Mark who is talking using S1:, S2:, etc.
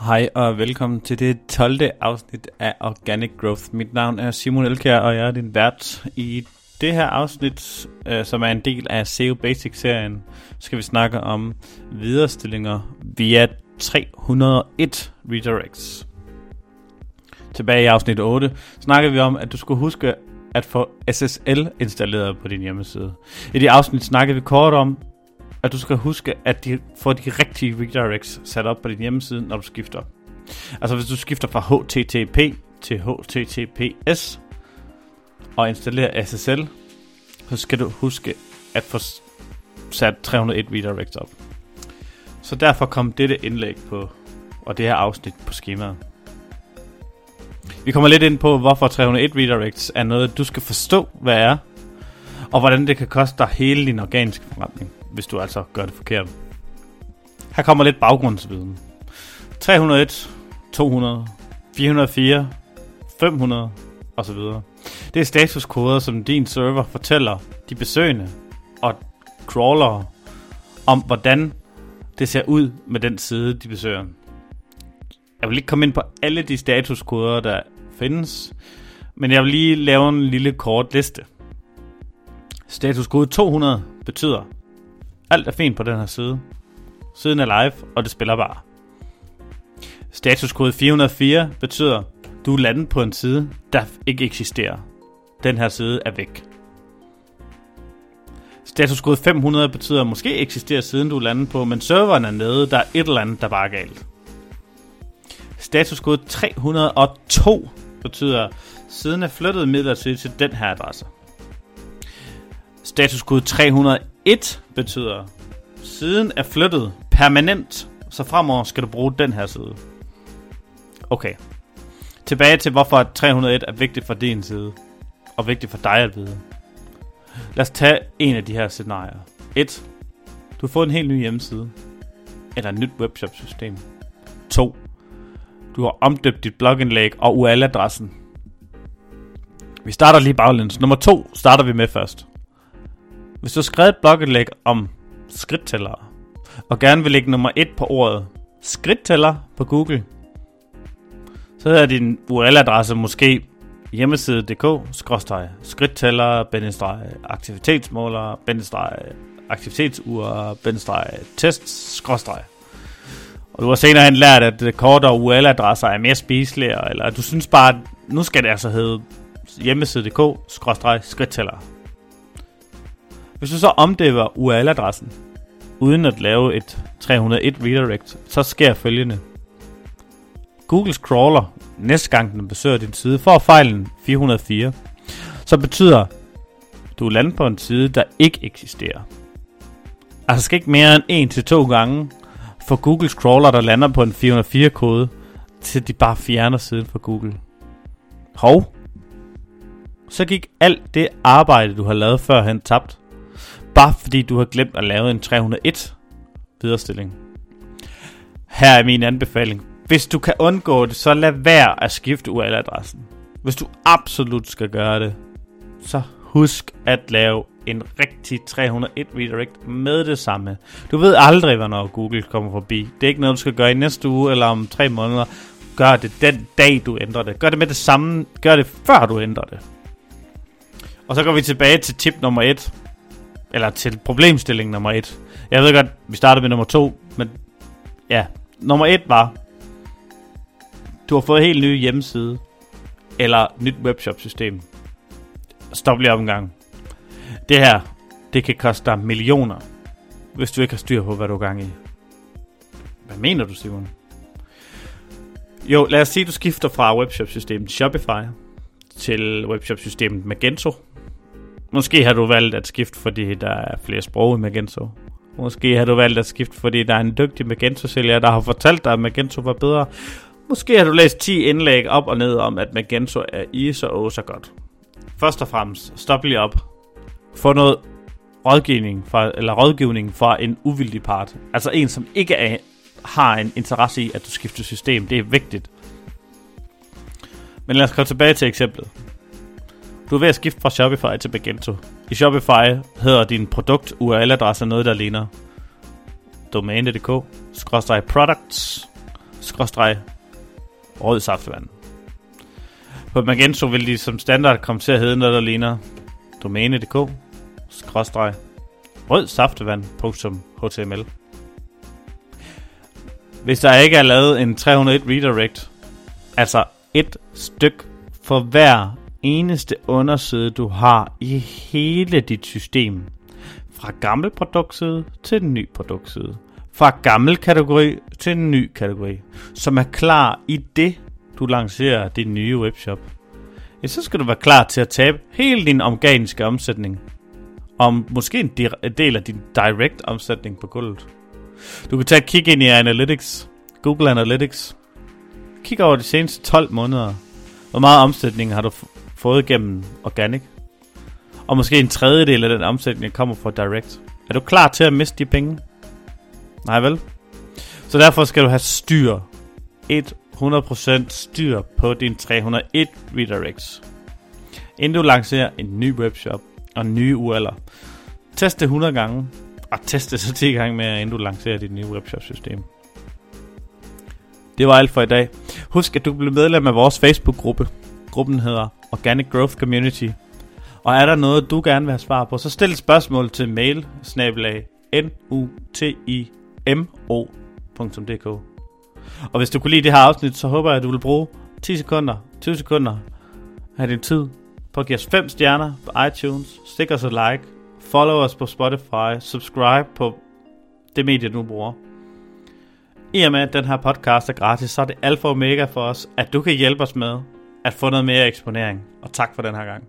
S1: Hej og velkommen til det 12. afsnit af Organic Growth. Mit navn er Simon Elkjær, og jeg er din vært. I det her afsnit, øh, som er en del af SEO Basics-serien, skal vi snakke om viderestillinger via 301 redirects. Tilbage i afsnit 8 snakkede vi om, at du skulle huske at få SSL installeret på din hjemmeside. I det afsnit snakkede vi kort om, at du skal huske, at de får de rigtige redirects sat op på din hjemmeside, når du skifter. Altså hvis du skifter fra HTTP til HTTPS og installerer SSL, så skal du huske at få sat 301 redirects op. Så derfor kom dette indlæg på, og det her afsnit på skemaet. Vi kommer lidt ind på, hvorfor 301 redirects er noget, du skal forstå, hvad er, og hvordan det kan koste dig hele din organiske forretning hvis du altså gør det forkert. Her kommer lidt baggrundsviden. 301, 200, 404, 500 osv. Det er statuskoder, som din server fortæller de besøgende og crawlere om, hvordan det ser ud med den side, de besøger. Jeg vil ikke komme ind på alle de statuskoder, der findes, men jeg vil lige lave en lille kort liste. Statuskode 200 betyder, alt er fint på den her side. Siden er live, og det spiller bare. Statuskode 404 betyder, du er landet på en side, der ikke eksisterer. Den her side er væk. Statuskode 500 betyder, måske eksisterer siden du er landet på, men serveren er nede, der er et eller andet, der bare er galt. Statuskode 302 betyder, siden er flyttet midlertidigt til den her adresse. Statuskode 301 betyder, siden er flyttet permanent, så fremover skal du bruge den her side. Okay. Tilbage til, hvorfor 301 er vigtigt for din side, og vigtigt for dig at vide. Lad os tage en af de her scenarier. 1. Du får en helt ny hjemmeside, eller et nyt webshop-system. 2. Du har omdøbt dit blogindlæg og URL-adressen. Vi starter lige baglæns. Nummer 2 starter vi med først. Hvis du har skrevet et blogindlæg om skridttællere, og gerne vil lægge nummer 1 på ordet skridttæller på Google, så hedder din URL-adresse måske hjemmeside.dk, skridttæller, aktivitetsmåler, aktivitetsur, test. Og du har senere hen lært, at kortere URL-adresser er mere spiselige, eller at du synes bare, at nu skal det altså hedde hjemmeside.dk, skridttæller. Hvis du så omdæver URL-adressen, uden at lave et 301 redirect, så sker følgende. Googles crawler, næste gang den besøger din side, får fejlen 404, så betyder, du er landet på en side, der ikke eksisterer. Altså skal ikke mere end en til to gange for Googles crawler, der lander på en 404-kode, til de bare fjerner siden fra Google. Hov. Så gik alt det arbejde, du har lavet førhen, tabt bare fordi du har glemt at lave en 301 viderestilling. Her er min anbefaling. Hvis du kan undgå det, så lad være at skifte URL-adressen. Hvis du absolut skal gøre det, så husk at lave en rigtig 301 redirect med det samme. Du ved aldrig, hvornår Google kommer forbi. Det er ikke noget, du skal gøre i næste uge eller om tre måneder. Gør det den dag, du ændrer det. Gør det med det samme. Gør det før du ændrer det. Og så går vi tilbage til tip nummer 1. Eller til problemstilling nummer et. Jeg ved godt, vi startede med nummer to, men ja, nummer et var, du har fået en helt ny hjemmeside, eller nyt webshop-system. Stop lige op en gang. Det her, det kan koste dig millioner, hvis du ikke har styr på, hvad du er gang i. Hvad mener du, Simon? Jo, lad os sige, at du skifter fra webshop-systemet Shopify til webshop-systemet Magento, Måske har du valgt at skifte, fordi der er flere sprog i Magento. Måske har du valgt at skifte, fordi der er en dygtig Magento-sælger, der har fortalt dig, at Magento var bedre. Måske har du læst 10 indlæg op og ned om, at Magento er i så og så godt. Først og fremmest, stop lige op. Få noget rådgivning fra, eller rådgivning fra en uvildig part. Altså en, som ikke er, har en interesse i, at du skifter system. Det er vigtigt. Men lad os komme tilbage til eksemplet. Du er ved at skifte fra Shopify til Magento. I Shopify hedder din produkt URL-adresse noget, der ligner domæne.dk, products, skråstreg, rød saftevand. På Magento vil de som standard komme til at hedde noget, der ligner domæne.dk, skråstreg, rød saftevand.html. Hvis der ikke er lavet en 301 redirect, altså et styk for hver eneste underside, du har i hele dit system, fra gammel produktside til den ny produktside, fra gammel kategori til en ny kategori, som er klar i det, du lancerer din nye webshop, ja, så skal du være klar til at tabe hele din organiske omsætning. Om måske en del af din direct omsætning på gulvet. Du kan tage et kig ind i Analytics, Google Analytics. Kig over de seneste 12 måneder. Hvor meget omsætning har du fået gennem organic? Og måske en tredjedel af den omsætning kommer fra direct. Er du klar til at miste de penge? Nej vel? Så derfor skal du have styr 100% styr på din 301 redirects. Inden du lancerer en ny webshop og nye URL'er. Test det 100 gange, og test det så 10 gange mere, inden du lancerer dit nye webshop-system. Det var alt for i dag. Husk, at du bliver medlem af vores Facebook-gruppe. Gruppen hedder Organic Growth Community. Og er der noget, du gerne vil have svar på, så stil et spørgsmål til mail snabelag nutimo.dk og hvis du kunne lide det her afsnit, så håber jeg, at du vil bruge 10 sekunder, 20 sekunder af din tid på at give os 5 stjerner på iTunes, stik os et like, follow os på Spotify, subscribe på det medie, du bruger. I og med, at den her podcast er gratis, så er det alfa og omega for os, at du kan hjælpe os med at få noget mere eksponering. Og tak for den her gang.